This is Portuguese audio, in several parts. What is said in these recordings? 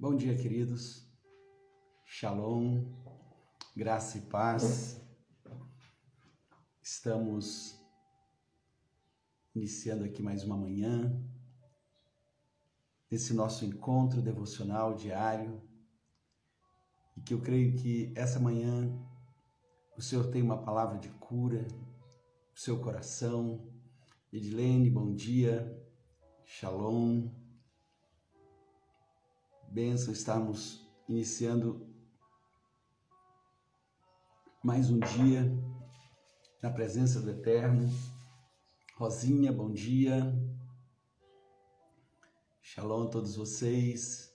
Bom dia, queridos. Shalom, graça e paz. Estamos iniciando aqui mais uma manhã, esse nosso encontro devocional diário, e que eu creio que essa manhã o Senhor tem uma palavra de cura no seu coração. Edilene, bom dia. Shalom. Benção, estamos iniciando mais um dia na presença do Eterno. Rosinha, bom dia. Shalom a todos vocês.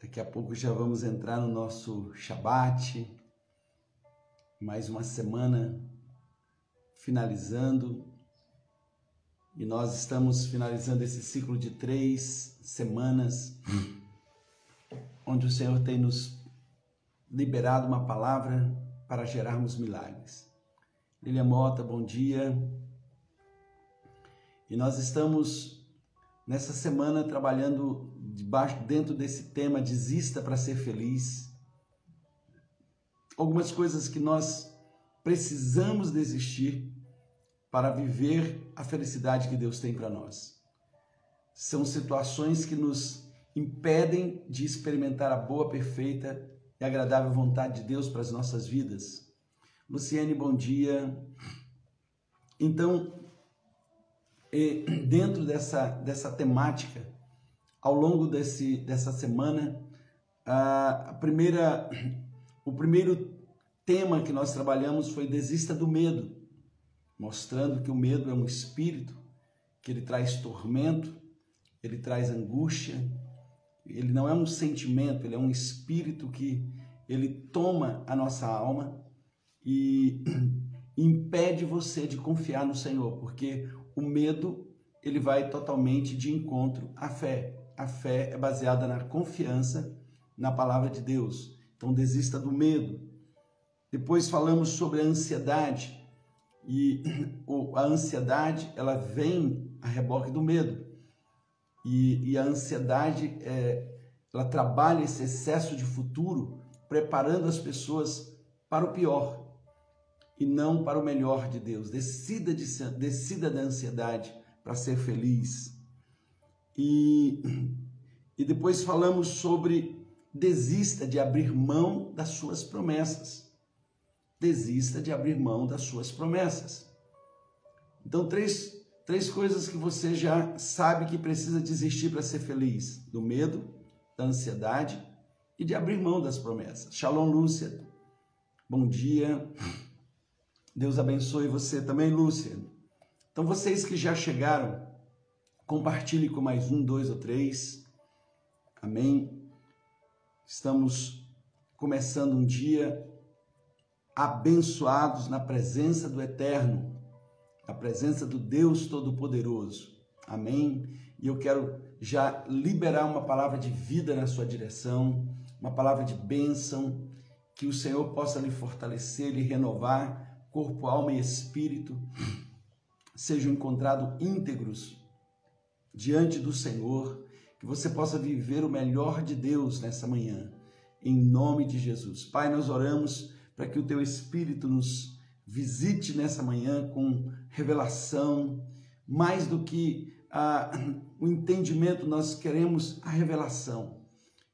Daqui a pouco já vamos entrar no nosso Shabat. Mais uma semana finalizando. E nós estamos finalizando esse ciclo de três semanas, onde o Senhor tem nos liberado uma palavra para gerarmos milagres. Lilia Mota, bom dia. E nós estamos nessa semana trabalhando debaixo dentro desse tema desista para ser feliz. Algumas coisas que nós precisamos desistir para viver a felicidade que Deus tem para nós. São situações que nos impedem de experimentar a boa, perfeita e agradável vontade de Deus para as nossas vidas. Luciane, bom dia. Então, dentro dessa, dessa temática, ao longo desse, dessa semana, a primeira, o primeiro tema que nós trabalhamos foi desista do medo mostrando que o medo é um espírito, que ele traz tormento, ele traz angústia, ele não é um sentimento, ele é um espírito que ele toma a nossa alma e impede você de confiar no Senhor, porque o medo ele vai totalmente de encontro à fé. A fé é baseada na confiança na palavra de Deus. Então desista do medo. Depois falamos sobre a ansiedade. E a ansiedade, ela vem a reboque do medo. E, e a ansiedade, é, ela trabalha esse excesso de futuro, preparando as pessoas para o pior e não para o melhor de Deus. Decida, de, decida da ansiedade para ser feliz. E, e depois falamos sobre desista de abrir mão das suas promessas desista de abrir mão das suas promessas. Então, três, três coisas que você já sabe que precisa desistir para ser feliz: do medo, da ansiedade e de abrir mão das promessas. Shalom, Lúcia. Bom dia. Deus abençoe você também, Lúcia. Então, vocês que já chegaram, compartilhe com mais um, dois ou três. Amém. Estamos começando um dia abençoados na presença do Eterno, na presença do Deus Todo-Poderoso. Amém? E eu quero já liberar uma palavra de vida na sua direção, uma palavra de bênção, que o Senhor possa lhe fortalecer, lhe renovar, corpo, alma e espírito, sejam encontrados íntegros diante do Senhor, que você possa viver o melhor de Deus nessa manhã, em nome de Jesus. Pai, nós oramos para que o teu Espírito nos visite nessa manhã com revelação, mais do que ah, o entendimento, nós queremos a revelação.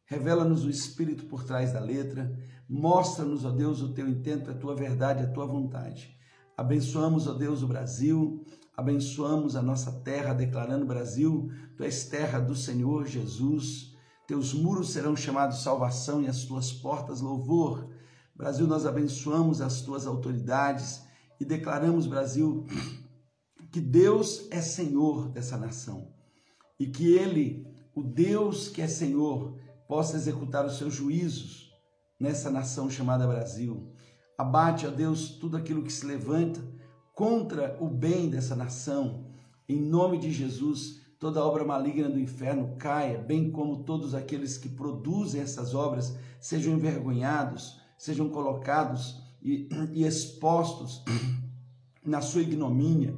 Revela-nos o Espírito por trás da letra, mostra-nos, ó Deus, o teu intento, a tua verdade, a tua vontade. Abençoamos, ó Deus, o Brasil, abençoamos a nossa terra, declarando: Brasil, tu és terra do Senhor Jesus, teus muros serão chamados salvação e as tuas portas louvor. Brasil, nós abençoamos as tuas autoridades e declaramos, Brasil, que Deus é Senhor dessa nação e que Ele, o Deus que é Senhor, possa executar os seus juízos nessa nação chamada Brasil. Abate, ó Deus, tudo aquilo que se levanta contra o bem dessa nação. Em nome de Jesus, toda obra maligna do inferno caia, bem como todos aqueles que produzem essas obras sejam envergonhados sejam colocados e, e expostos na sua ignomínia,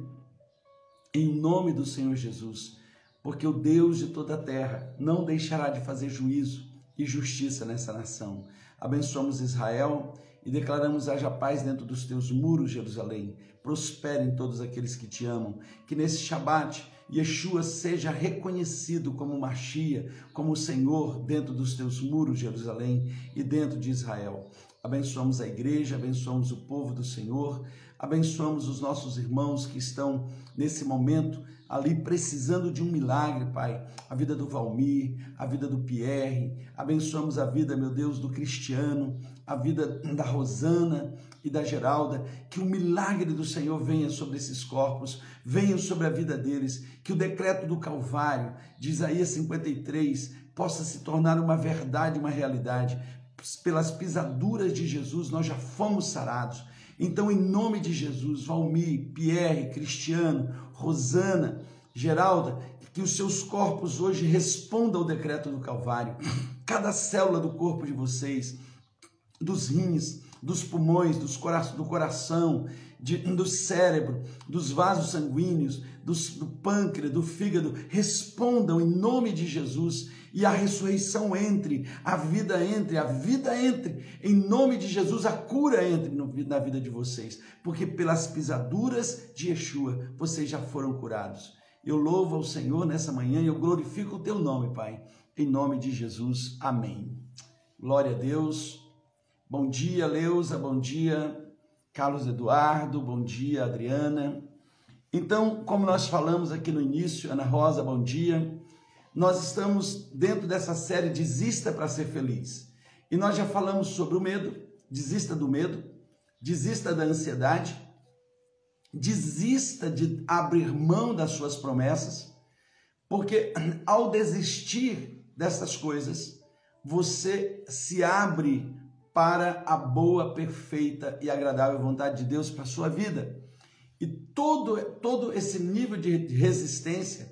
em nome do Senhor Jesus. porque o Deus de toda a terra não deixará de fazer juízo e justiça nessa nação. Abençoamos Israel e declaramos haja paz dentro dos teus muros, Jerusalém. Prosperem todos aqueles que te amam. Que nesse Shabat Yeshua seja reconhecido como Machia, como Senhor dentro dos teus muros, Jerusalém, e dentro de Israel. Abençoamos a igreja, abençoamos o povo do Senhor, abençoamos os nossos irmãos que estão nesse momento ali precisando de um milagre, Pai. A vida do Valmir, a vida do Pierre, abençoamos a vida, meu Deus, do Cristiano, a vida da Rosana e da Geralda, que o milagre do Senhor venha sobre esses corpos, venha sobre a vida deles, que o decreto do Calvário, de Isaías 53, possa se tornar uma verdade, uma realidade. Pelas pisaduras de Jesus nós já fomos sarados. Então, em nome de Jesus, Valmir, Pierre, Cristiano, Rosana, Geralda, que os seus corpos hoje respondam ao decreto do Calvário. Cada célula do corpo de vocês, dos rins, dos pulmões, dos cora do coração, de, do cérebro, dos vasos sanguíneos, dos, do pâncreas, do fígado, respondam em nome de Jesus e a ressurreição entre, a vida entre, a vida entre, em nome de Jesus, a cura entre na vida de vocês, porque pelas pisaduras de Yeshua vocês já foram curados. Eu louvo ao Senhor nessa manhã e eu glorifico o teu nome, Pai, em nome de Jesus. Amém. Glória a Deus. Bom dia, Leusa, bom dia, Carlos Eduardo, bom dia, Adriana. Então, como nós falamos aqui no início, Ana Rosa, bom dia nós estamos dentro dessa série Desista para ser feliz. E nós já falamos sobre o medo, desista do medo, desista da ansiedade, desista de abrir mão das suas promessas, porque ao desistir dessas coisas, você se abre para a boa, perfeita e agradável vontade de Deus para a sua vida. E todo, todo esse nível de resistência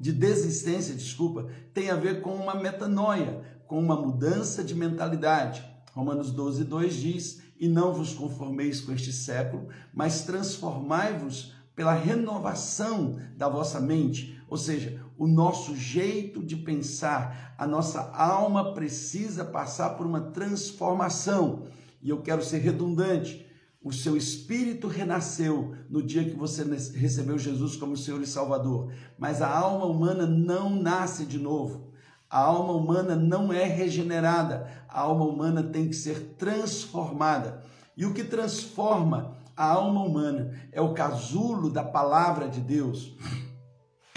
de desistência, desculpa, tem a ver com uma metanoia, com uma mudança de mentalidade. Romanos 12, 2 diz: E não vos conformeis com este século, mas transformai-vos pela renovação da vossa mente. Ou seja, o nosso jeito de pensar, a nossa alma precisa passar por uma transformação. E eu quero ser redundante. O seu espírito renasceu no dia que você recebeu Jesus como Senhor e Salvador, mas a alma humana não nasce de novo. A alma humana não é regenerada. A alma humana tem que ser transformada. E o que transforma a alma humana é o casulo da palavra de Deus.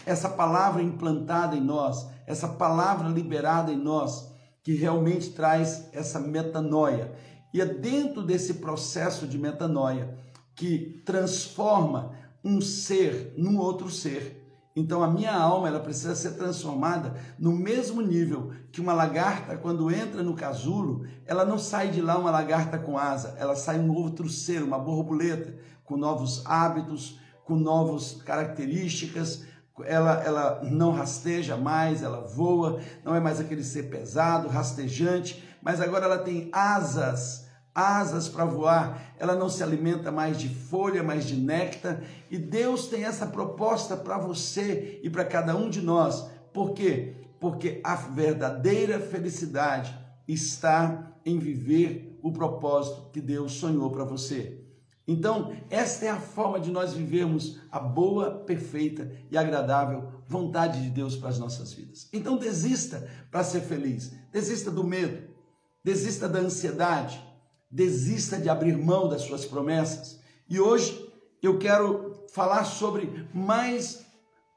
Essa palavra implantada em nós, essa palavra liberada em nós, que realmente traz essa metanoia. E é dentro desse processo de metanoia que transforma um ser num outro ser. Então a minha alma ela precisa ser transformada no mesmo nível que uma lagarta quando entra no casulo, ela não sai de lá uma lagarta com asa, ela sai um outro ser, uma borboleta com novos hábitos, com novas características, ela, ela não rasteja mais, ela voa, não é mais aquele ser pesado, rastejante, mas agora ela tem asas asas para voar, ela não se alimenta mais de folha, mais de néctar, e Deus tem essa proposta para você e para cada um de nós. Por quê? Porque a verdadeira felicidade está em viver o propósito que Deus sonhou para você. Então, esta é a forma de nós vivermos a boa, perfeita e agradável vontade de Deus para as nossas vidas. Então, desista para ser feliz. Desista do medo. Desista da ansiedade desista de abrir mão das suas promessas. E hoje eu quero falar sobre mais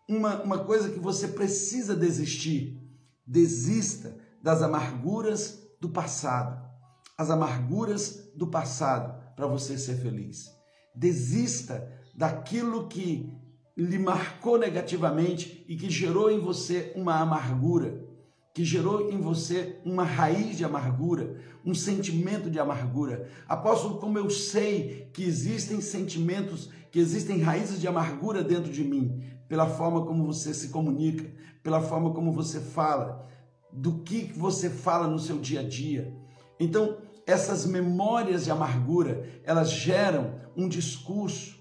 uma, uma coisa que você precisa desistir. Desista das amarguras do passado. As amarguras do passado para você ser feliz. Desista daquilo que lhe marcou negativamente e que gerou em você uma amargura que gerou em você uma raiz de amargura, um sentimento de amargura. Apóstolo, como eu sei que existem sentimentos, que existem raízes de amargura dentro de mim, pela forma como você se comunica, pela forma como você fala, do que você fala no seu dia a dia. Então, essas memórias de amargura, elas geram um discurso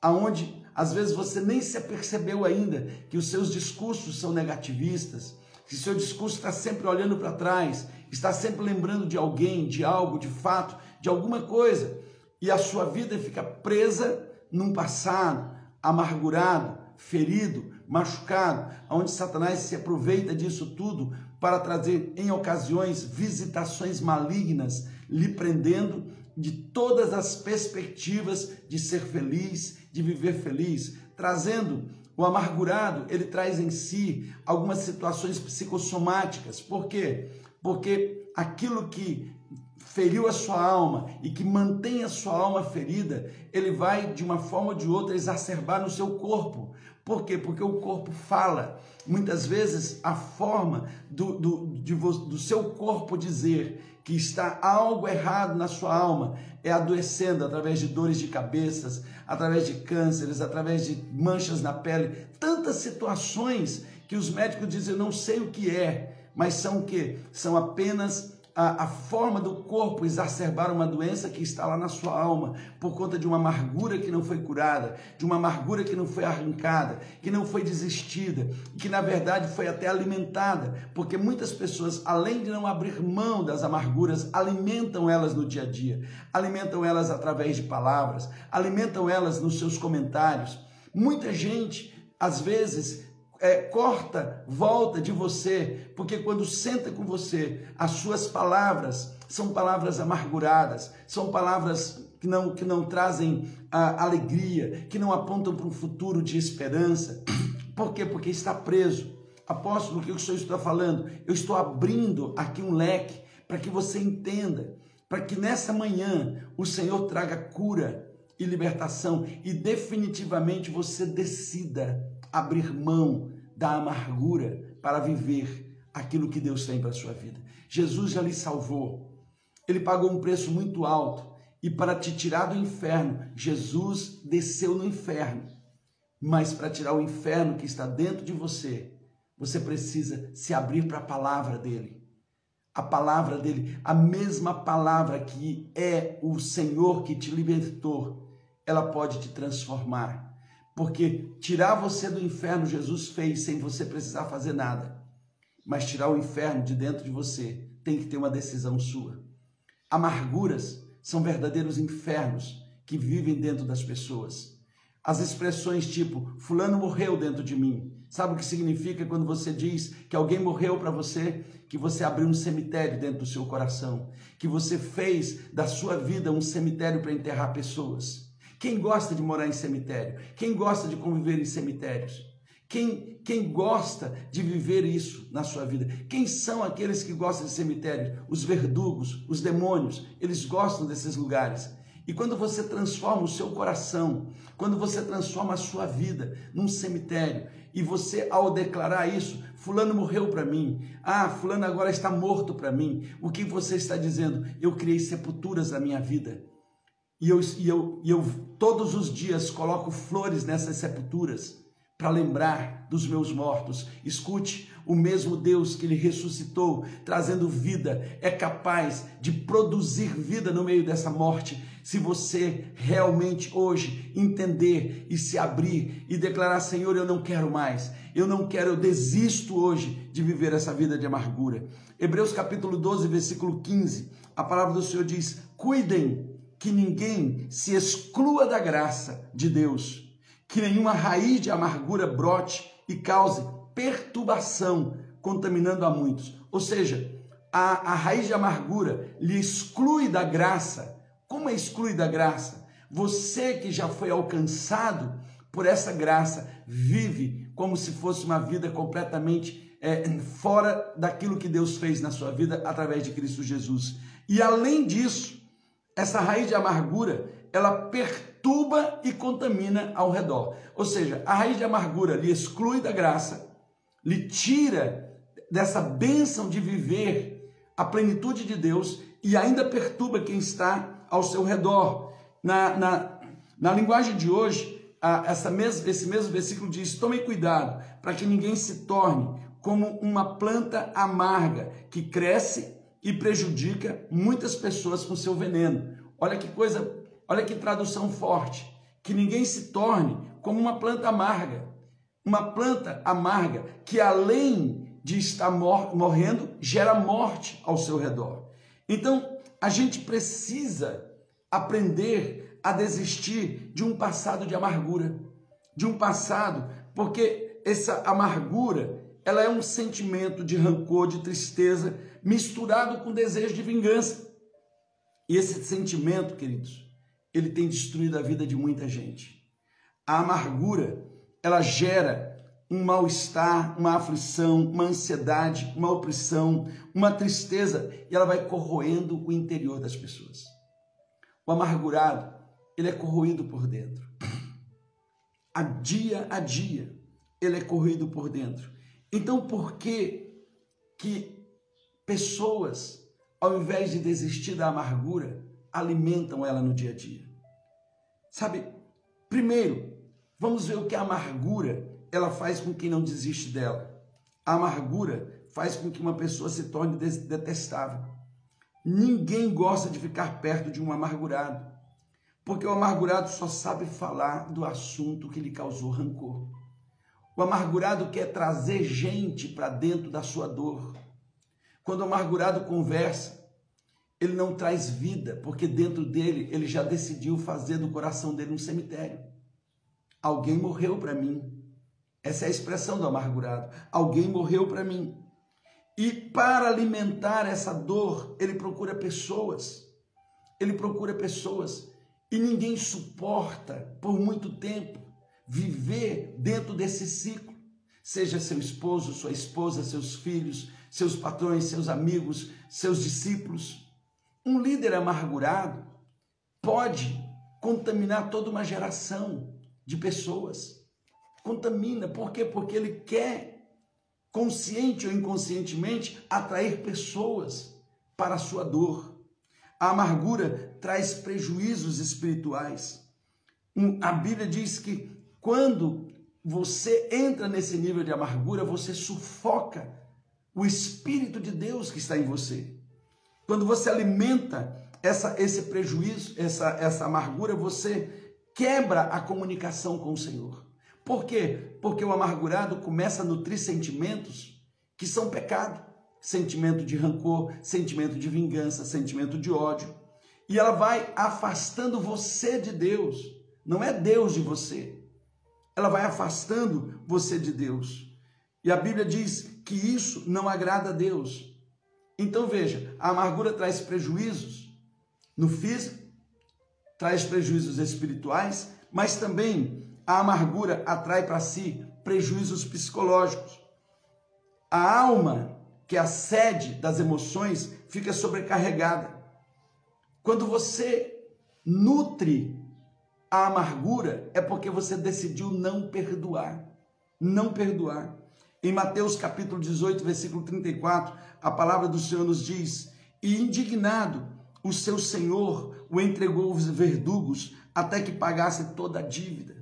aonde Às vezes você nem se apercebeu ainda que os seus discursos são negativistas, que seu discurso está sempre olhando para trás, está sempre lembrando de alguém, de algo, de fato, de alguma coisa, e a sua vida fica presa num passado amargurado, ferido, machucado, onde Satanás se aproveita disso tudo para trazer em ocasiões visitações malignas, lhe prendendo de todas as perspectivas de ser feliz, de viver feliz, trazendo o amargurado, ele traz em si algumas situações psicossomáticas. Por quê? Porque aquilo que feriu a sua alma e que mantém a sua alma ferida, ele vai de uma forma ou de outra exacerbar no seu corpo. Por quê? Porque o corpo fala. Muitas vezes a forma do, do, de, do seu corpo dizer que está algo errado na sua alma é adoecendo através de dores de cabeças, através de cânceres, através de manchas na pele, tantas situações que os médicos dizem, eu não sei o que é, mas são o que? São apenas a, a, forma do corpo exacerbar uma doença que está lá na sua alma, por conta de uma amargura que não foi curada, de uma amargura que não foi arrancada, que não foi desistida, que na verdade foi até alimentada, porque muitas pessoas, além de não abrir mão das amarguras, alimentam elas no dia a dia, alimentam elas através de palavras, alimentam elas nos seus comentários. Muita gente, às vezes, é, corta, volta de você, porque quando senta com você, as suas palavras são palavras amarguradas, são palavras que não, que não trazem a, alegria, que não apontam para um futuro de esperança. Por quê? Porque está preso. Apóstolo, o que o senhor está falando? Eu estou abrindo aqui um leque para que você entenda, para que nessa manhã o Senhor traga cura e libertação e definitivamente você decida abrir mão da amargura para viver aquilo que Deus tem para a sua vida. Jesus já lhe salvou. Ele pagou um preço muito alto e para te tirar do inferno, Jesus desceu no inferno. Mas para tirar o inferno que está dentro de você, você precisa se abrir para a palavra dele. A palavra dele, a mesma palavra que é o Senhor que te libertou, ela pode te transformar porque tirar você do inferno Jesus fez sem você precisar fazer nada. Mas tirar o inferno de dentro de você tem que ter uma decisão sua. Amarguras são verdadeiros infernos que vivem dentro das pessoas. As expressões tipo, fulano morreu dentro de mim. Sabe o que significa quando você diz que alguém morreu para você? Que você abriu um cemitério dentro do seu coração, que você fez da sua vida um cemitério para enterrar pessoas. Quem gosta de morar em cemitério? Quem gosta de conviver em cemitérios? Quem, quem gosta de viver isso na sua vida? Quem são aqueles que gostam de cemitério? Os verdugos, os demônios, eles gostam desses lugares. E quando você transforma o seu coração, quando você transforma a sua vida num cemitério, e você, ao declarar isso, Fulano morreu para mim, ah, Fulano agora está morto para mim, o que você está dizendo? Eu criei sepulturas na minha vida. E eu, e eu, e eu todos os dias coloco flores nessas sepulturas para lembrar dos meus mortos. Escute, o mesmo Deus que lhe ressuscitou, trazendo vida, é capaz de produzir vida no meio dessa morte. Se você realmente hoje entender e se abrir e declarar: Senhor, eu não quero mais, eu não quero, eu desisto hoje de viver essa vida de amargura. Hebreus capítulo 12, versículo 15, a palavra do Senhor diz: Cuidem que ninguém se exclua da graça de Deus, que nenhuma raiz de amargura brote e cause perturbação, contaminando a muitos. Ou seja, a, a raiz de amargura lhe exclui da graça. Como é exclui da graça? Você que já foi alcançado por essa graça, vive como se fosse uma vida completamente é, fora daquilo que Deus fez na sua vida através de Cristo Jesus. E além disso, essa raiz de amargura, ela perturba e contamina ao redor. Ou seja, a raiz de amargura lhe exclui da graça, lhe tira dessa bênção de viver a plenitude de Deus e ainda perturba quem está ao seu redor. Na, na, na linguagem de hoje, a, essa mes, esse mesmo versículo diz: tomem cuidado para que ninguém se torne como uma planta amarga que cresce e prejudica muitas pessoas com seu veneno. Olha que coisa, olha que tradução forte. Que ninguém se torne como uma planta amarga. Uma planta amarga que, além de estar mor morrendo, gera morte ao seu redor. Então, a gente precisa aprender a desistir de um passado de amargura, de um passado, porque essa amargura, ela é um sentimento de rancor, de tristeza, misturado com desejo de vingança. E esse sentimento, queridos, ele tem destruído a vida de muita gente. A amargura, ela gera um mal-estar, uma aflição, uma ansiedade, uma opressão, uma tristeza, e ela vai corroendo o interior das pessoas. O amargurado, ele é corroído por dentro. A dia a dia, ele é corroído por dentro. Então, por que que pessoas, ao invés de desistir da amargura, alimentam ela no dia a dia? Sabe, primeiro, vamos ver o que a amargura ela faz com que não desiste dela. A amargura faz com que uma pessoa se torne detestável. Ninguém gosta de ficar perto de um amargurado, porque o amargurado só sabe falar do assunto que lhe causou rancor. O amargurado quer trazer gente para dentro da sua dor. Quando o amargurado conversa, ele não traz vida, porque dentro dele ele já decidiu fazer do coração dele um cemitério. Alguém morreu para mim. Essa é a expressão do amargurado. Alguém morreu para mim. E para alimentar essa dor, ele procura pessoas. Ele procura pessoas. E ninguém suporta por muito tempo viver dentro desse ciclo. Seja seu esposo, sua esposa, seus filhos, seus patrões, seus amigos, seus discípulos. Um líder amargurado pode contaminar toda uma geração de pessoas. Contamina, por quê? Porque ele quer, consciente ou inconscientemente, atrair pessoas para a sua dor. A amargura traz prejuízos espirituais. A Bíblia diz que quando você entra nesse nível de amargura, você sufoca o Espírito de Deus que está em você. Quando você alimenta essa, esse prejuízo, essa, essa amargura, você quebra a comunicação com o Senhor. Por quê? Porque o amargurado começa a nutrir sentimentos que são pecado. Sentimento de rancor, sentimento de vingança, sentimento de ódio. E ela vai afastando você de Deus. Não é Deus de você. Ela vai afastando você de Deus. E a Bíblia diz que isso não agrada a Deus. Então veja, a amargura traz prejuízos no físico, traz prejuízos espirituais, mas também a amargura atrai para si prejuízos psicológicos. A alma, que é a sede das emoções, fica sobrecarregada. Quando você nutre a amargura, é porque você decidiu não perdoar. Não perdoar. Em Mateus capítulo 18, versículo 34, a palavra do Senhor nos diz: E indignado, o seu senhor o entregou aos verdugos até que pagasse toda a dívida.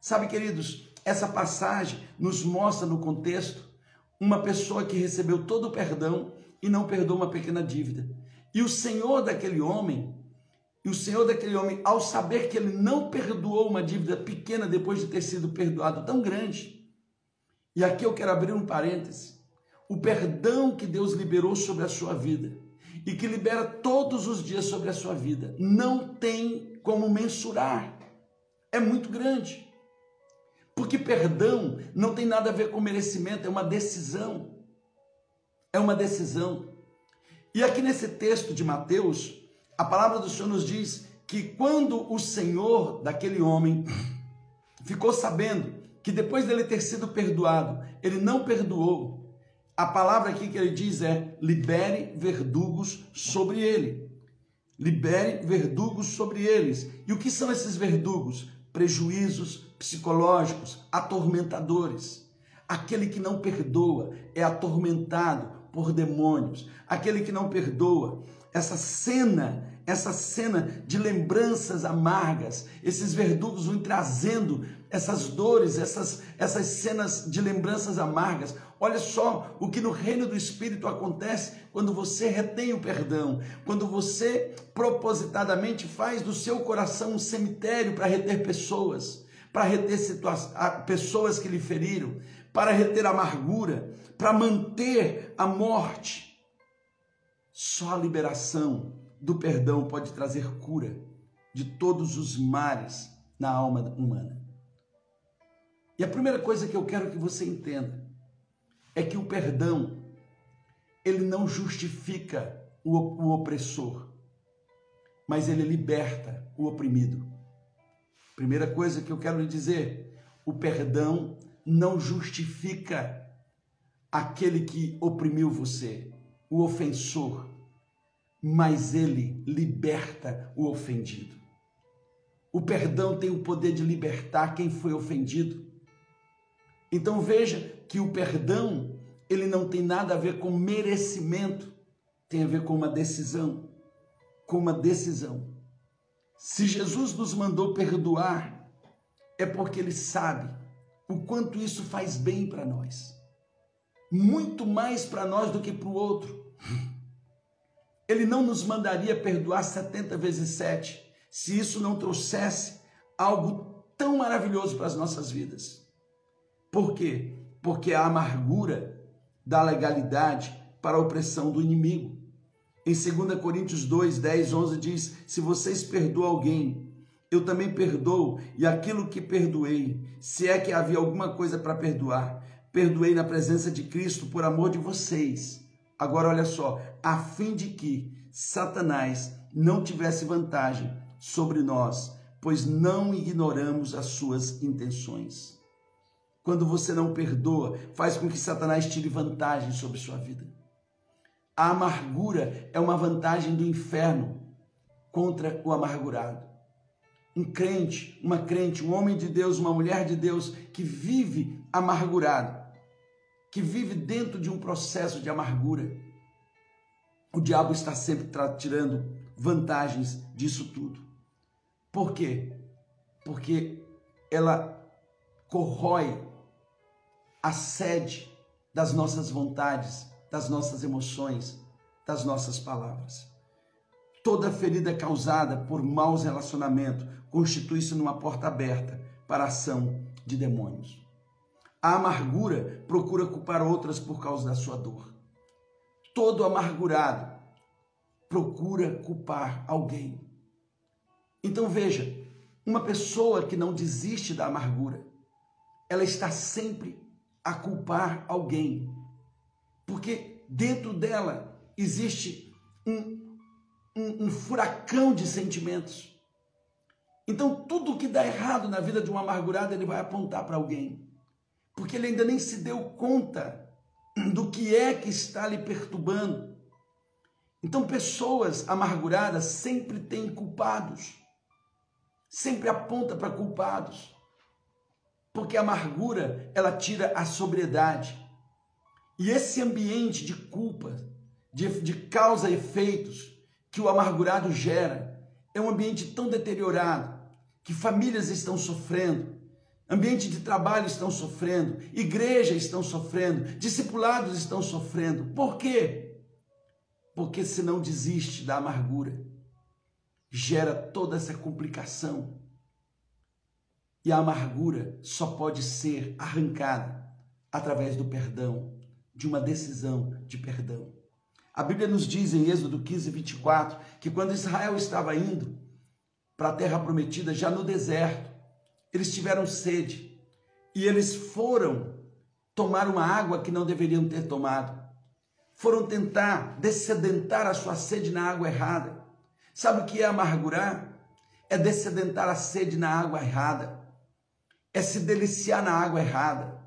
Sabe, queridos, essa passagem nos mostra no contexto uma pessoa que recebeu todo o perdão e não perdoou uma pequena dívida. E o senhor daquele homem, e o senhor daquele homem, ao saber que ele não perdoou uma dívida pequena depois de ter sido perdoado tão grande, e aqui eu quero abrir um parêntese. O perdão que Deus liberou sobre a sua vida e que libera todos os dias sobre a sua vida não tem como mensurar. É muito grande. Porque perdão não tem nada a ver com merecimento, é uma decisão. É uma decisão. E aqui nesse texto de Mateus, a palavra do Senhor nos diz que quando o Senhor daquele homem ficou sabendo que depois dele ter sido perdoado, ele não perdoou. A palavra aqui que ele diz é: libere verdugos sobre ele. Libere verdugos sobre eles. E o que são esses verdugos? Prejuízos psicológicos, atormentadores. Aquele que não perdoa é atormentado por demônios. Aquele que não perdoa, essa cena, essa cena de lembranças amargas, esses verdugos vão trazendo essas dores, essas, essas cenas de lembranças amargas. Olha só o que no reino do Espírito acontece quando você retém o perdão, quando você propositadamente faz do seu coração um cemitério para reter pessoas, para reter pessoas que lhe feriram, para reter amargura, para manter a morte. Só a liberação do perdão pode trazer cura de todos os males na alma humana. E a primeira coisa que eu quero que você entenda é que o perdão ele não justifica o, o opressor, mas ele liberta o oprimido. Primeira coisa que eu quero lhe dizer: o perdão não justifica aquele que oprimiu você, o ofensor, mas ele liberta o ofendido. O perdão tem o poder de libertar quem foi ofendido. Então veja que o perdão, ele não tem nada a ver com merecimento, tem a ver com uma decisão, com uma decisão. Se Jesus nos mandou perdoar, é porque ele sabe o quanto isso faz bem para nós. Muito mais para nós do que para o outro. Ele não nos mandaria perdoar 70 vezes 7 se isso não trouxesse algo tão maravilhoso para as nossas vidas. Por quê? Porque a amargura da legalidade para a opressão do inimigo. Em 2 Coríntios 2, 10, 11 diz: Se vocês perdoam alguém, eu também perdoo, e aquilo que perdoei, se é que havia alguma coisa para perdoar, perdoei na presença de Cristo por amor de vocês. Agora olha só, a fim de que Satanás não tivesse vantagem sobre nós, pois não ignoramos as suas intenções. Quando você não perdoa, faz com que Satanás tire vantagem sobre sua vida. A amargura é uma vantagem do inferno contra o amargurado. Um crente, uma crente, um homem de Deus, uma mulher de Deus que vive amargurado, que vive dentro de um processo de amargura. O diabo está sempre tirando vantagens disso tudo. Por quê? Porque ela corrói a sede das nossas vontades, das nossas emoções, das nossas palavras. Toda ferida causada por maus relacionamentos constitui-se numa porta aberta para a ação de demônios. A amargura procura culpar outras por causa da sua dor. Todo amargurado procura culpar alguém. Então veja, uma pessoa que não desiste da amargura, ela está sempre a culpar alguém, porque dentro dela existe um, um, um furacão de sentimentos. Então tudo que dá errado na vida de um amargurado ele vai apontar para alguém, porque ele ainda nem se deu conta do que é que está lhe perturbando. Então pessoas amarguradas sempre têm culpados sempre aponta para culpados. Porque a amargura, ela tira a sobriedade. E esse ambiente de culpa, de, de causa e efeitos que o amargurado gera, é um ambiente tão deteriorado que famílias estão sofrendo, ambiente de trabalho estão sofrendo, igrejas estão sofrendo, discipulados estão sofrendo. Por quê? Porque se não desiste da amargura, gera toda essa complicação. E a amargura só pode ser arrancada através do perdão, de uma decisão de perdão. A Bíblia nos diz em Êxodo 15, 24, que quando Israel estava indo para a terra prometida, já no deserto, eles tiveram sede e eles foram tomar uma água que não deveriam ter tomado. Foram tentar descedentar a sua sede na água errada. Sabe o que é amargurar? É descedentar a sede na água errada. É se deliciar na água errada.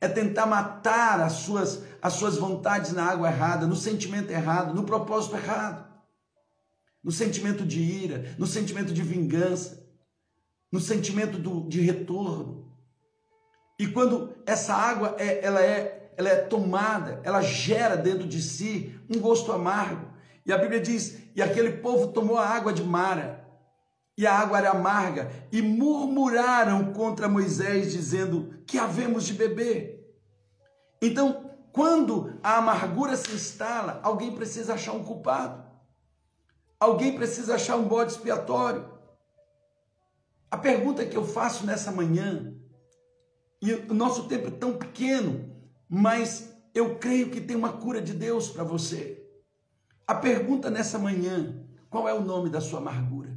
É tentar matar as suas, as suas vontades na água errada, no sentimento errado, no propósito errado. No sentimento de ira, no sentimento de vingança, no sentimento do, de retorno. E quando essa água é, ela é, ela é tomada, ela gera dentro de si um gosto amargo. E a Bíblia diz: e aquele povo tomou a água de Mara, e a água era amarga, e murmuraram contra Moisés, dizendo: Que havemos de beber? Então, quando a amargura se instala, alguém precisa achar um culpado, alguém precisa achar um bode expiatório. A pergunta que eu faço nessa manhã, e o nosso tempo é tão pequeno, mas eu creio que tem uma cura de Deus para você. A pergunta nessa manhã: qual é o nome da sua amargura?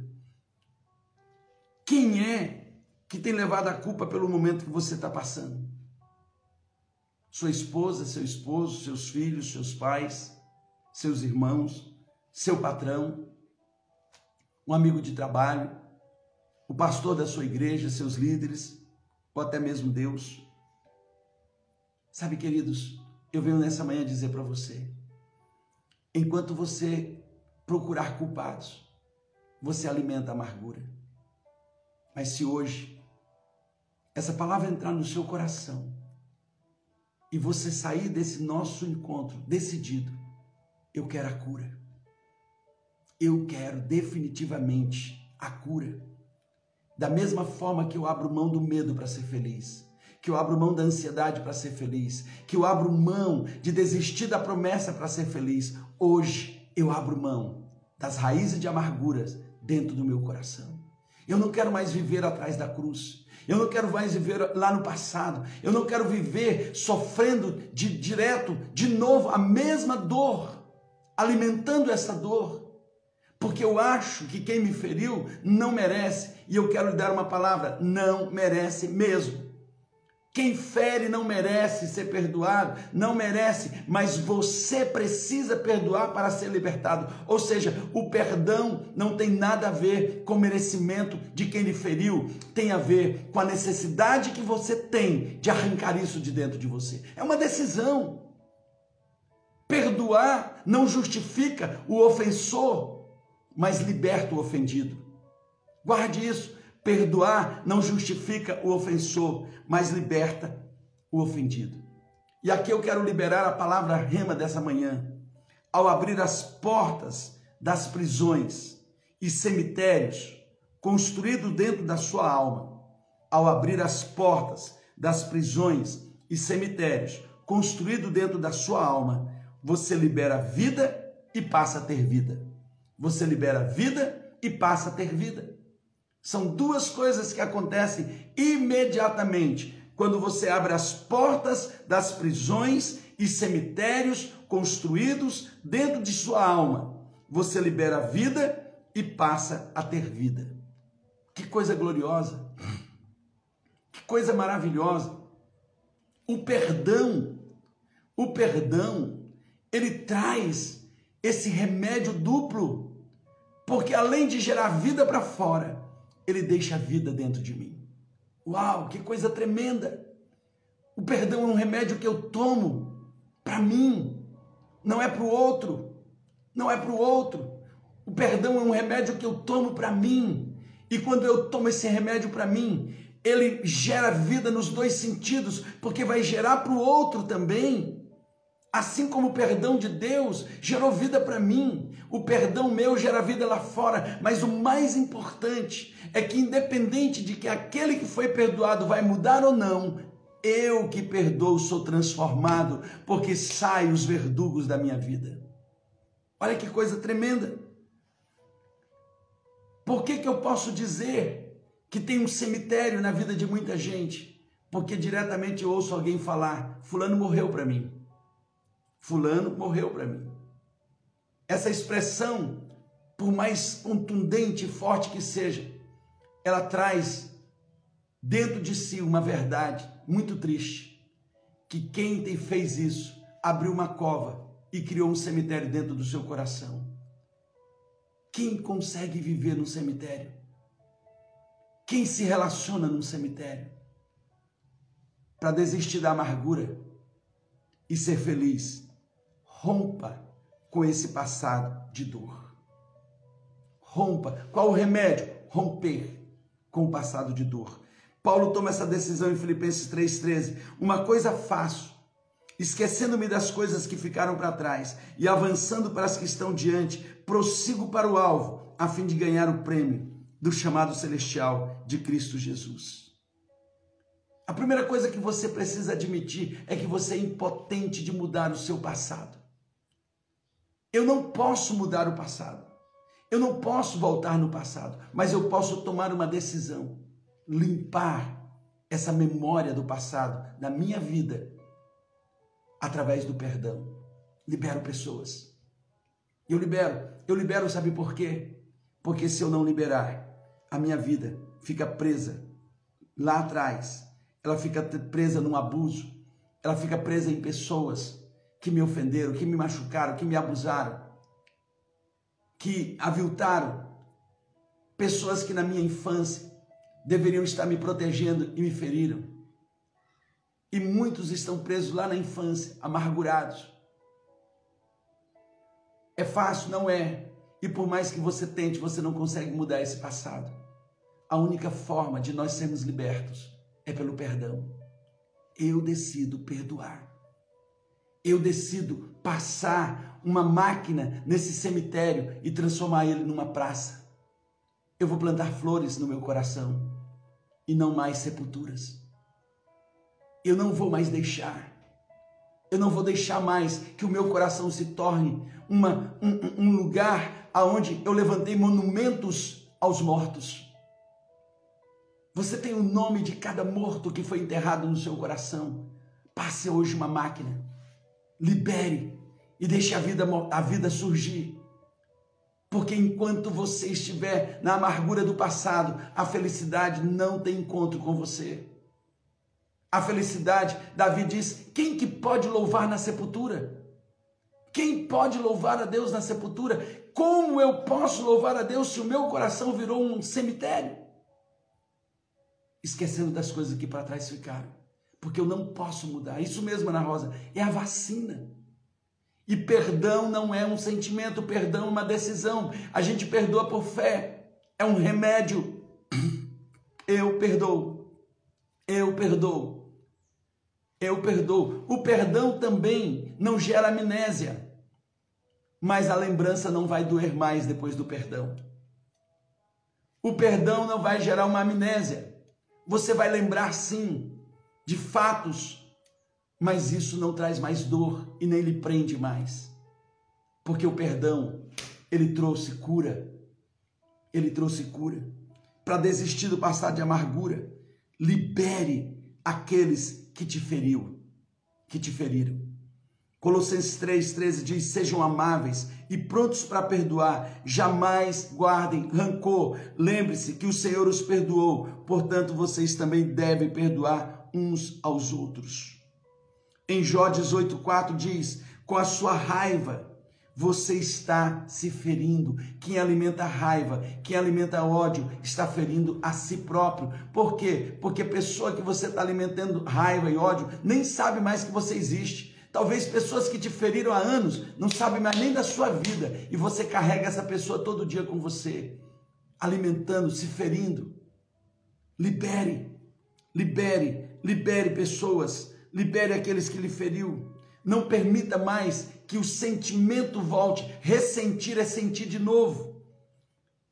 Quem é que tem levado a culpa pelo momento que você está passando? Sua esposa, seu esposo, seus filhos, seus pais, seus irmãos, seu patrão, um amigo de trabalho, o pastor da sua igreja, seus líderes, ou até mesmo Deus. Sabe, queridos, eu venho nessa manhã dizer para você: enquanto você procurar culpados, você alimenta a amargura. Mas se hoje essa palavra entrar no seu coração e você sair desse nosso encontro decidido, eu quero a cura. Eu quero definitivamente a cura. Da mesma forma que eu abro mão do medo para ser feliz, que eu abro mão da ansiedade para ser feliz, que eu abro mão de desistir da promessa para ser feliz, hoje eu abro mão das raízes de amarguras dentro do meu coração. Eu não quero mais viver atrás da cruz. Eu não quero mais viver lá no passado. Eu não quero viver sofrendo de direto, de novo, a mesma dor, alimentando essa dor porque eu acho que quem me feriu não merece, e eu quero lhe dar uma palavra: não merece mesmo. Quem fere não merece ser perdoado, não merece, mas você precisa perdoar para ser libertado. Ou seja, o perdão não tem nada a ver com o merecimento de quem lhe feriu, tem a ver com a necessidade que você tem de arrancar isso de dentro de você. É uma decisão. Perdoar não justifica o ofensor mas liberta o ofendido. Guarde isso. Perdoar não justifica o ofensor, mas liberta o ofendido. E aqui eu quero liberar a palavra rema dessa manhã. Ao abrir as portas das prisões e cemitérios construídos dentro da sua alma, ao abrir as portas das prisões e cemitérios construídos dentro da sua alma, você libera vida e passa a ter vida. Você libera vida e passa a ter vida. São duas coisas que acontecem imediatamente quando você abre as portas das prisões e cemitérios construídos dentro de sua alma. Você libera vida e passa a ter vida. Que coisa gloriosa! Que coisa maravilhosa! O perdão, o perdão, ele traz esse remédio duplo porque além de gerar vida para fora, ele deixa vida dentro de mim. Uau, que coisa tremenda! O perdão é um remédio que eu tomo para mim, não é para o outro, não é para o outro. O perdão é um remédio que eu tomo para mim. E quando eu tomo esse remédio para mim, ele gera vida nos dois sentidos, porque vai gerar para o outro também. Assim como o perdão de Deus gerou vida para mim, o perdão meu gera vida lá fora, mas o mais importante é que, independente de que aquele que foi perdoado vai mudar ou não, eu que perdoo sou transformado, porque saem os verdugos da minha vida. Olha que coisa tremenda. Por que, que eu posso dizer que tem um cemitério na vida de muita gente? Porque diretamente eu ouço alguém falar: Fulano morreu para mim. Fulano morreu para mim. Essa expressão, por mais contundente e forte que seja, ela traz dentro de si uma verdade muito triste, que quem fez isso abriu uma cova e criou um cemitério dentro do seu coração. Quem consegue viver num cemitério? Quem se relaciona num cemitério? Para desistir da amargura e ser feliz Rompa com esse passado de dor. Rompa. Qual o remédio? Romper com o passado de dor. Paulo toma essa decisão em Filipenses 3,13. Uma coisa faço, esquecendo-me das coisas que ficaram para trás e avançando para as que estão diante, prossigo para o alvo, a fim de ganhar o prêmio do chamado celestial de Cristo Jesus. A primeira coisa que você precisa admitir é que você é impotente de mudar o seu passado. Eu não posso mudar o passado. Eu não posso voltar no passado, mas eu posso tomar uma decisão. limpar essa memória do passado da minha vida através do perdão. Libero pessoas. Eu libero. Eu libero, sabe por quê? Porque se eu não liberar, a minha vida fica presa lá atrás. Ela fica presa num abuso. Ela fica presa em pessoas que me ofenderam, que me machucaram, que me abusaram, que aviltaram. Pessoas que na minha infância deveriam estar me protegendo e me feriram. E muitos estão presos lá na infância, amargurados. É fácil? Não é. E por mais que você tente, você não consegue mudar esse passado. A única forma de nós sermos libertos é pelo perdão. Eu decido perdoar. Eu decido passar uma máquina nesse cemitério e transformar ele numa praça. Eu vou plantar flores no meu coração e não mais sepulturas. Eu não vou mais deixar. Eu não vou deixar mais que o meu coração se torne uma, um, um lugar aonde eu levantei monumentos aos mortos. Você tem o nome de cada morto que foi enterrado no seu coração. Passe hoje uma máquina. Libere e deixe a vida, a vida surgir. Porque enquanto você estiver na amargura do passado, a felicidade não tem encontro com você. A felicidade, Davi diz: quem que pode louvar na sepultura? Quem pode louvar a Deus na sepultura? Como eu posso louvar a Deus se o meu coração virou um cemitério? Esquecendo das coisas que para trás ficaram. Porque eu não posso mudar. Isso mesmo, Ana Rosa, é a vacina. E perdão não é um sentimento, perdão é uma decisão. A gente perdoa por fé, é um remédio. Eu perdoo, eu perdoo, eu perdoo. O perdão também não gera amnésia, mas a lembrança não vai doer mais depois do perdão. O perdão não vai gerar uma amnésia. Você vai lembrar sim de fatos mas isso não traz mais dor e nem lhe prende mais. Porque o perdão, ele trouxe cura. Ele trouxe cura. Para desistir do passado de amargura, libere aqueles que te feriu, que te feriram. Colossenses 3,13 diz: Sejam amáveis e prontos para perdoar, jamais guardem rancor. Lembre-se que o Senhor os perdoou, portanto, vocês também devem perdoar uns aos outros. Em Jó 18,4 diz: com a sua raiva você está se ferindo. Quem alimenta raiva, quem alimenta ódio, está ferindo a si próprio. Por quê? Porque a pessoa que você está alimentando raiva e ódio nem sabe mais que você existe. Talvez pessoas que te feriram há anos não sabem mais nem da sua vida e você carrega essa pessoa todo dia com você, alimentando, se ferindo. Libere, libere, libere pessoas libere aqueles que lhe feriu. Não permita mais que o sentimento volte. Ressentir é sentir de novo.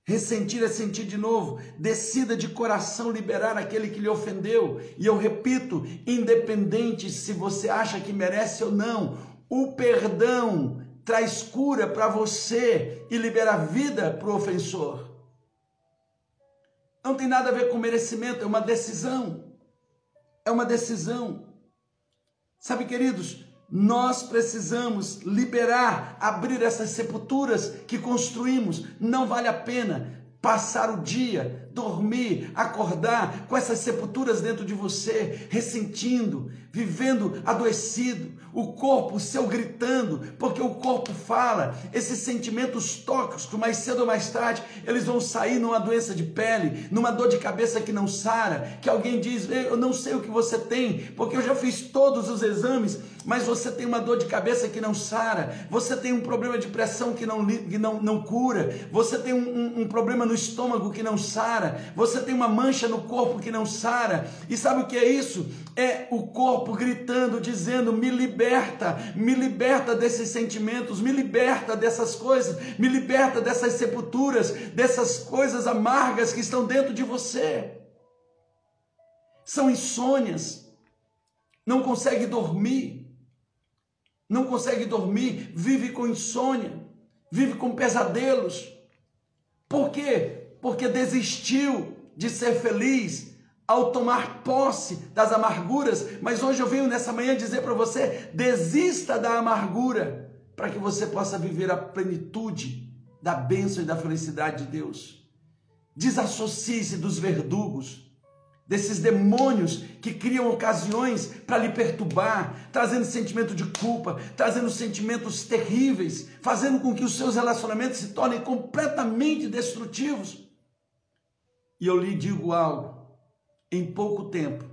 Ressentir é sentir de novo. Decida de coração liberar aquele que lhe ofendeu. E eu repito, independente se você acha que merece ou não, o perdão traz cura para você e libera vida para o ofensor. Não tem nada a ver com merecimento, é uma decisão. É uma decisão. Sabe, queridos, nós precisamos liberar, abrir essas sepulturas que construímos. Não vale a pena passar o dia, dormir, acordar com essas sepulturas dentro de você, ressentindo, vivendo adoecido, o corpo seu gritando, porque o corpo fala, esses sentimentos tóxicos, mais cedo ou mais tarde, eles vão sair numa doença de pele, numa dor de cabeça que não sara, que alguém diz, eu não sei o que você tem, porque eu já fiz todos os exames, mas você tem uma dor de cabeça que não sara, você tem um problema de pressão que não, que não, não cura, você tem um, um, um problema no estômago que não sara, você tem uma mancha no corpo que não sara, e sabe o que é isso? É o corpo gritando, dizendo: me liberta, me liberta desses sentimentos, me liberta dessas coisas, me liberta dessas sepulturas, dessas coisas amargas que estão dentro de você. São insônias, não consegue dormir, não consegue dormir, vive com insônia, vive com pesadelos. Por quê? Porque desistiu de ser feliz ao tomar posse das amarguras, mas hoje eu venho nessa manhã dizer para você: desista da amargura, para que você possa viver a plenitude da bênção e da felicidade de Deus. Desassocie-se dos verdugos, desses demônios que criam ocasiões para lhe perturbar, trazendo sentimento de culpa, trazendo sentimentos terríveis, fazendo com que os seus relacionamentos se tornem completamente destrutivos. E eu lhe digo algo: em pouco tempo,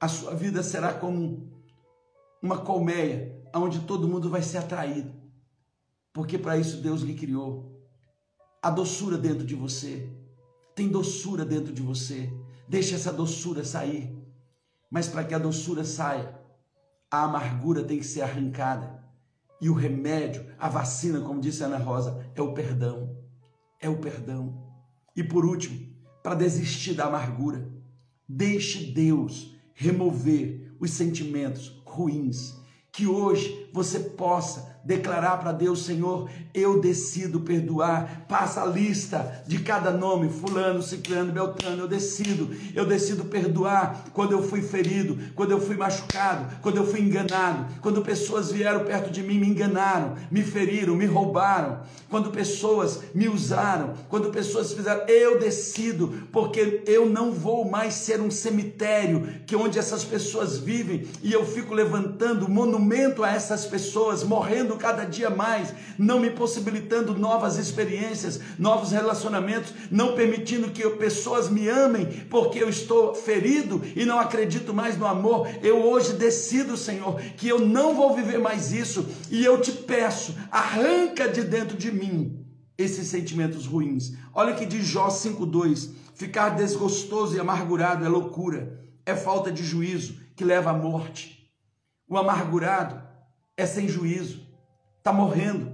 a sua vida será como uma colmeia, onde todo mundo vai ser atraído, porque para isso Deus lhe criou. A doçura dentro de você, tem doçura dentro de você, deixa essa doçura sair. Mas para que a doçura saia, a amargura tem que ser arrancada. E o remédio, a vacina, como disse Ana Rosa, é o perdão. É o perdão. E por último, para desistir da amargura, deixe Deus remover os sentimentos ruins. Que hoje você possa declarar para Deus, Senhor, eu decido perdoar. Passa a lista de cada nome, fulano, ciclano, beltrano, eu decido. Eu decido perdoar quando eu fui ferido, quando eu fui machucado, quando eu fui enganado, quando pessoas vieram perto de mim, me enganaram, me feriram, me roubaram, quando pessoas me usaram, quando pessoas fizeram, eu decido, porque eu não vou mais ser um cemitério que onde essas pessoas vivem e eu fico levantando monumento a essas pessoas morrendo cada dia mais, não me possibilitando novas experiências, novos relacionamentos, não permitindo que pessoas me amem, porque eu estou ferido e não acredito mais no amor. Eu hoje decido, Senhor, que eu não vou viver mais isso e eu te peço, arranca de dentro de mim esses sentimentos ruins. Olha que diz Jó 5:2, ficar desgostoso e amargurado é loucura, é falta de juízo que leva à morte. O amargurado é sem juízo está morrendo.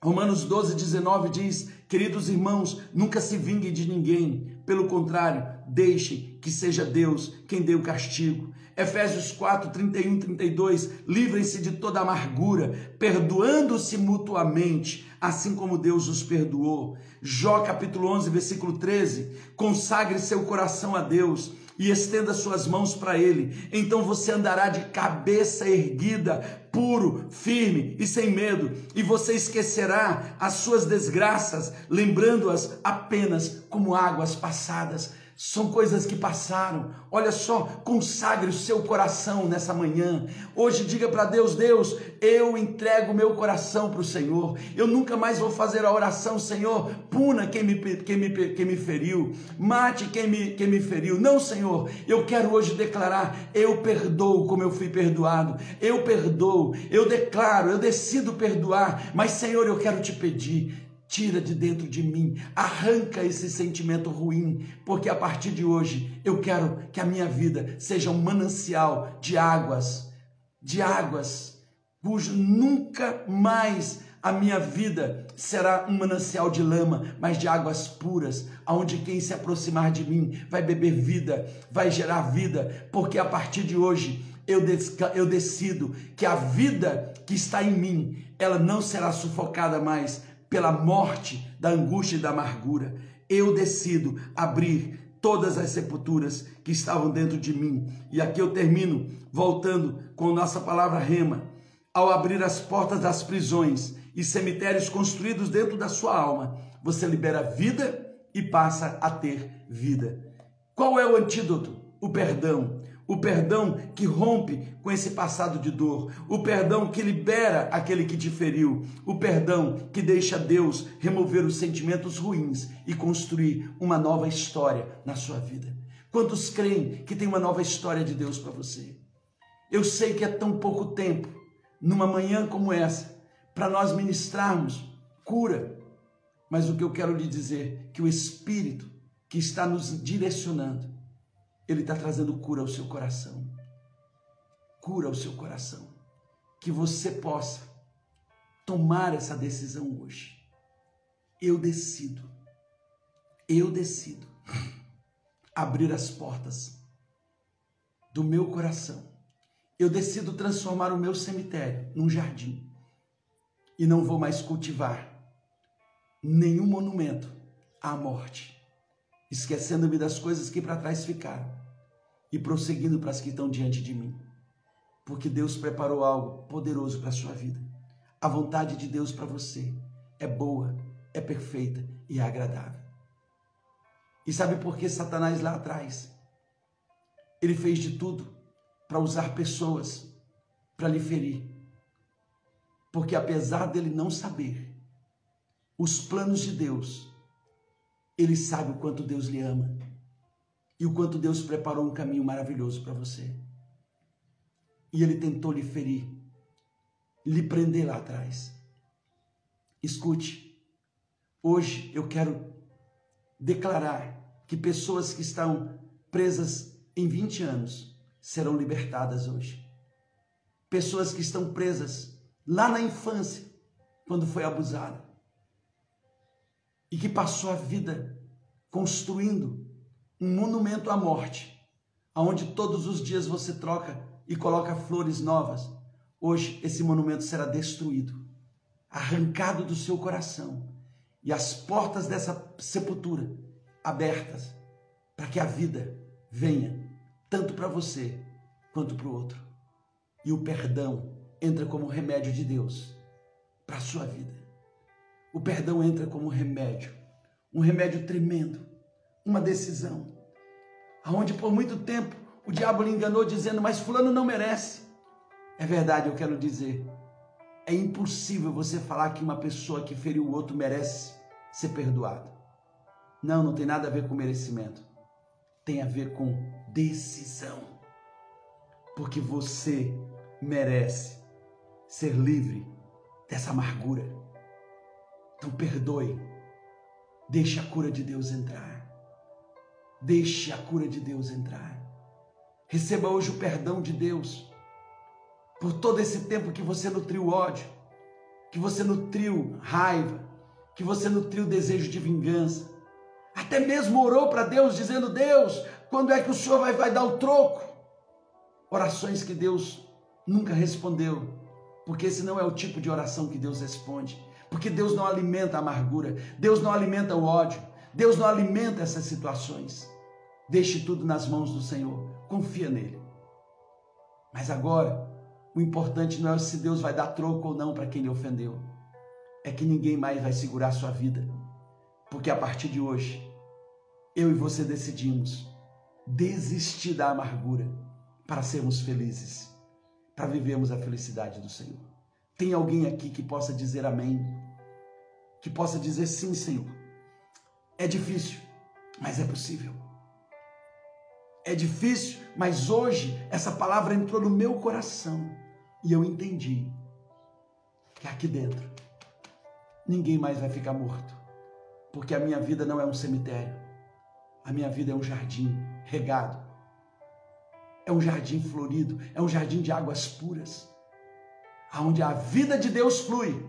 Romanos 12, 19 diz: Queridos irmãos, nunca se vinguem de ninguém, pelo contrário, deixem que seja Deus quem dê o castigo. Efésios 4, 31, 32, livrem-se de toda amargura, perdoando-se mutuamente, assim como Deus os perdoou. Jó capítulo 11, versículo 13, consagre seu coração a Deus, e estenda suas mãos para ele. Então você andará de cabeça erguida, puro, firme e sem medo, e você esquecerá as suas desgraças, lembrando-as apenas como águas passadas. São coisas que passaram. Olha só, consagre o seu coração nessa manhã. Hoje diga para Deus: Deus, eu entrego meu coração para o Senhor. Eu nunca mais vou fazer a oração, Senhor, puna quem me, quem me, quem me feriu, mate quem me, quem me feriu. Não, Senhor, eu quero hoje declarar: eu perdoo como eu fui perdoado. Eu perdoo, eu declaro, eu decido perdoar. Mas, Senhor, eu quero te pedir tira de dentro de mim, arranca esse sentimento ruim, porque a partir de hoje eu quero que a minha vida seja um manancial de águas, de águas, cujo nunca mais a minha vida será um manancial de lama, mas de águas puras, aonde quem se aproximar de mim vai beber vida, vai gerar vida, porque a partir de hoje eu, eu decido que a vida que está em mim, ela não será sufocada mais pela morte da angústia e da amargura, eu decido abrir todas as sepulturas que estavam dentro de mim. E aqui eu termino voltando com nossa palavra rema. Ao abrir as portas das prisões e cemitérios construídos dentro da sua alma, você libera vida e passa a ter vida. Qual é o antídoto? O perdão o perdão que rompe com esse passado de dor, o perdão que libera aquele que te feriu, o perdão que deixa Deus remover os sentimentos ruins e construir uma nova história na sua vida. Quantos creem que tem uma nova história de Deus para você? Eu sei que é tão pouco tempo, numa manhã como essa, para nós ministrarmos cura, mas o que eu quero lhe dizer é que o Espírito que está nos direcionando ele está trazendo cura ao seu coração. Cura ao seu coração. Que você possa tomar essa decisão hoje. Eu decido, eu decido abrir as portas do meu coração. Eu decido transformar o meu cemitério num jardim. E não vou mais cultivar nenhum monumento à morte esquecendo-me das coisas que para trás ficaram e prosseguindo para as que estão diante de mim. Porque Deus preparou algo poderoso para a sua vida. A vontade de Deus para você é boa, é perfeita e é agradável. E sabe por que Satanás lá atrás? Ele fez de tudo para usar pessoas para lhe ferir. Porque apesar dele não saber os planos de Deus, ele sabe o quanto Deus lhe ama e o quanto Deus preparou um caminho maravilhoso para você. E ele tentou lhe ferir, lhe prender lá atrás. Escute, hoje eu quero declarar que pessoas que estão presas em 20 anos serão libertadas hoje. Pessoas que estão presas lá na infância, quando foi abusada, e que passou a vida construindo um monumento à morte, aonde todos os dias você troca e coloca flores novas. Hoje esse monumento será destruído, arrancado do seu coração e as portas dessa sepultura abertas para que a vida venha tanto para você quanto para o outro. E o perdão entra como remédio de Deus para a sua vida. O perdão entra como remédio, um remédio tremendo uma decisão. Aonde por muito tempo o diabo lhe enganou dizendo: "Mas fulano não merece". É verdade, eu quero dizer, é impossível você falar que uma pessoa que feriu o outro merece ser perdoado. Não, não tem nada a ver com merecimento. Tem a ver com decisão. Porque você merece ser livre dessa amargura. Então perdoe. Deixe a cura de Deus entrar. Deixe a cura de Deus entrar. Receba hoje o perdão de Deus por todo esse tempo que você nutriu ódio, que você nutriu raiva, que você nutriu desejo de vingança. Até mesmo orou para Deus dizendo: Deus, quando é que o Senhor vai, vai dar o troco? Orações que Deus nunca respondeu, porque esse não é o tipo de oração que Deus responde. Porque Deus não alimenta a amargura, Deus não alimenta o ódio, Deus não alimenta essas situações. Deixe tudo nas mãos do Senhor. Confia nele. Mas agora, o importante não é se Deus vai dar troco ou não para quem lhe ofendeu. É que ninguém mais vai segurar a sua vida. Porque a partir de hoje, eu e você decidimos desistir da amargura para sermos felizes, para vivermos a felicidade do Senhor. Tem alguém aqui que possa dizer amém? Que possa dizer sim, Senhor. É difícil, mas é possível. É difícil, mas hoje essa palavra entrou no meu coração e eu entendi que aqui dentro ninguém mais vai ficar morto, porque a minha vida não é um cemitério, a minha vida é um jardim regado, é um jardim florido, é um jardim de águas puras, aonde a vida de Deus flui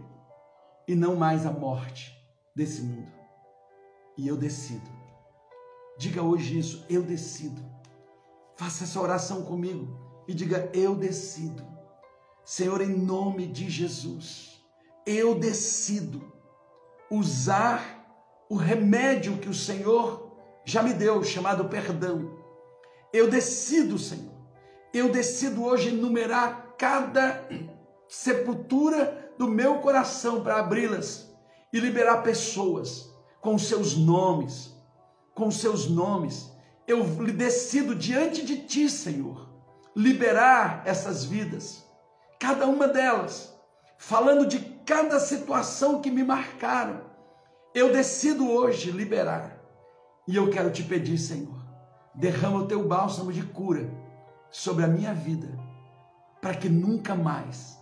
e não mais a morte desse mundo. E eu decido. Diga hoje isso, eu decido. Faça essa oração comigo e diga: Eu decido. Senhor, em nome de Jesus, eu decido usar o remédio que o Senhor já me deu, chamado perdão. Eu decido, Senhor, eu decido hoje enumerar cada sepultura do meu coração para abri-las e liberar pessoas com seus nomes, com seus nomes. Eu decido diante de ti, Senhor, liberar essas vidas, cada uma delas, falando de cada situação que me marcaram. Eu decido hoje liberar. E eu quero te pedir, Senhor, derrama o teu bálsamo de cura sobre a minha vida, para que nunca mais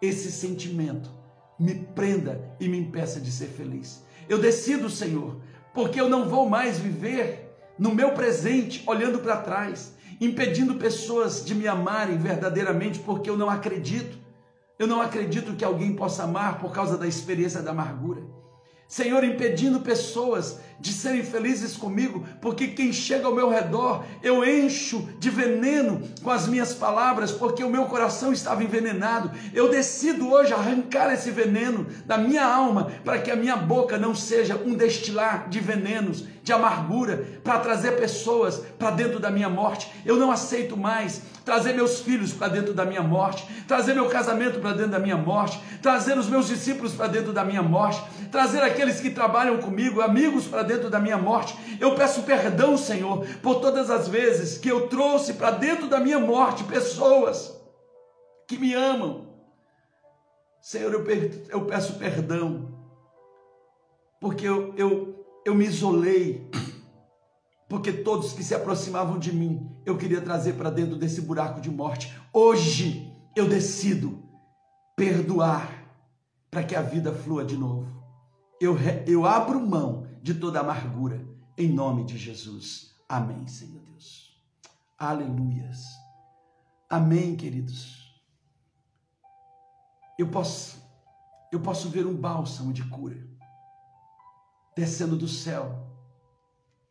esse sentimento me prenda e me impeça de ser feliz. Eu decido, Senhor, porque eu não vou mais viver no meu presente olhando para trás, impedindo pessoas de me amarem verdadeiramente, porque eu não acredito. Eu não acredito que alguém possa amar por causa da experiência da amargura. Senhor, impedindo pessoas de serem felizes comigo, porque quem chega ao meu redor eu encho de veneno com as minhas palavras, porque o meu coração estava envenenado. Eu decido hoje arrancar esse veneno da minha alma, para que a minha boca não seja um destilar de venenos de amargura para trazer pessoas para dentro da minha morte. Eu não aceito mais trazer meus filhos para dentro da minha morte, trazer meu casamento para dentro da minha morte, trazer os meus discípulos para dentro da minha morte, trazer aqueles que trabalham comigo, amigos para dentro da minha morte. Eu peço perdão, Senhor, por todas as vezes que eu trouxe para dentro da minha morte pessoas que me amam. Senhor, eu, peço perdão, porque eu, eu, eu me isolei porque todos que se aproximavam de mim, eu queria trazer para dentro desse buraco de morte. Hoje eu decido perdoar para que a vida flua de novo. Eu, eu abro mão de toda amargura, em nome de Jesus. Amém, Senhor Deus. Aleluias. Amém, queridos. Eu posso, eu posso ver um bálsamo de cura descendo do céu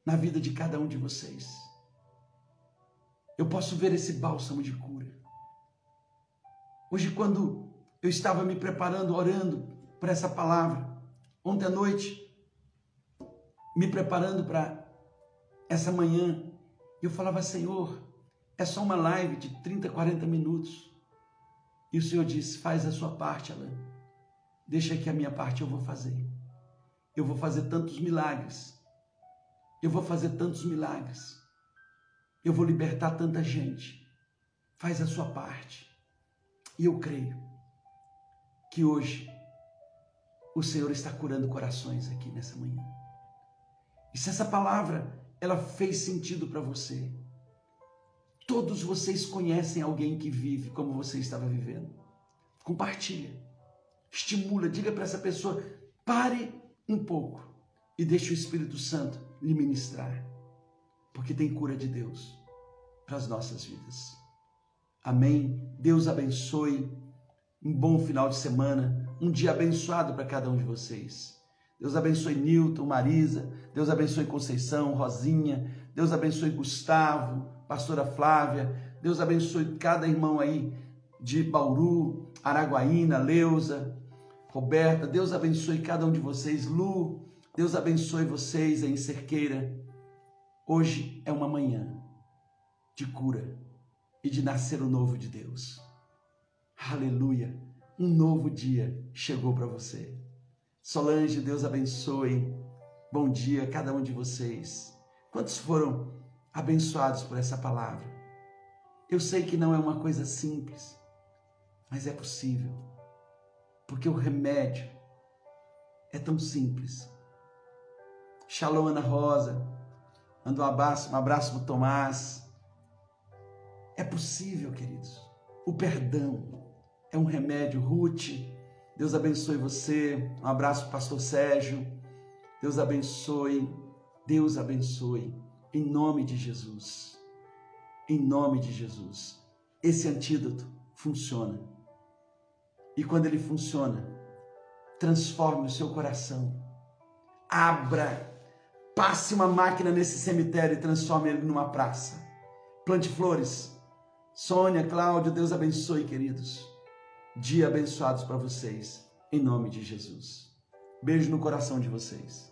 na vida de cada um de vocês. Eu posso ver esse bálsamo de cura. Hoje, quando eu estava me preparando, orando por essa palavra, ontem à noite, me preparando para essa manhã, eu falava, Senhor, é só uma live de 30, 40 minutos. E o Senhor disse: faz a sua parte, Alain. Deixa que a minha parte eu vou fazer. Eu vou fazer tantos milagres eu vou fazer tantos milagres. Eu vou libertar tanta gente. Faz a sua parte. E eu creio que hoje o Senhor está curando corações aqui nessa manhã. E se essa palavra ela fez sentido para você, todos vocês conhecem alguém que vive como você estava vivendo. Compartilha, estimula, diga para essa pessoa: pare um pouco e deixe o Espírito Santo lhe ministrar, porque tem cura de Deus para as nossas vidas. Amém. Deus abençoe. Um bom final de semana, um dia abençoado para cada um de vocês. Deus abençoe Newton, Marisa, Deus abençoe Conceição, Rosinha, Deus abençoe Gustavo, pastora Flávia, Deus abençoe cada irmão aí de Bauru, Araguaína, Leusa, Roberta, Deus abençoe cada um de vocês, Lu, Deus abençoe vocês em Cerqueira. Hoje é uma manhã de cura e de nascer o novo de Deus. Aleluia! Um novo dia chegou para você. Solange, Deus abençoe. Bom dia a cada um de vocês. Quantos foram abençoados por essa palavra? Eu sei que não é uma coisa simples, mas é possível, porque o remédio é tão simples Shalom, Ana Rosa. Manda um abraço, um abraço para Tomás. É possível, queridos. O perdão é um remédio. Ruth, Deus abençoe você. Um abraço pastor Sérgio. Deus abençoe. Deus abençoe. Em nome de Jesus. Em nome de Jesus. Esse antídoto funciona. E quando ele funciona, transforme o seu coração. Abra Passe uma máquina nesse cemitério e transforme ele numa praça. Plante flores. Sônia, Cláudio, Deus abençoe, queridos. Dia abençoados para vocês, em nome de Jesus. Beijo no coração de vocês.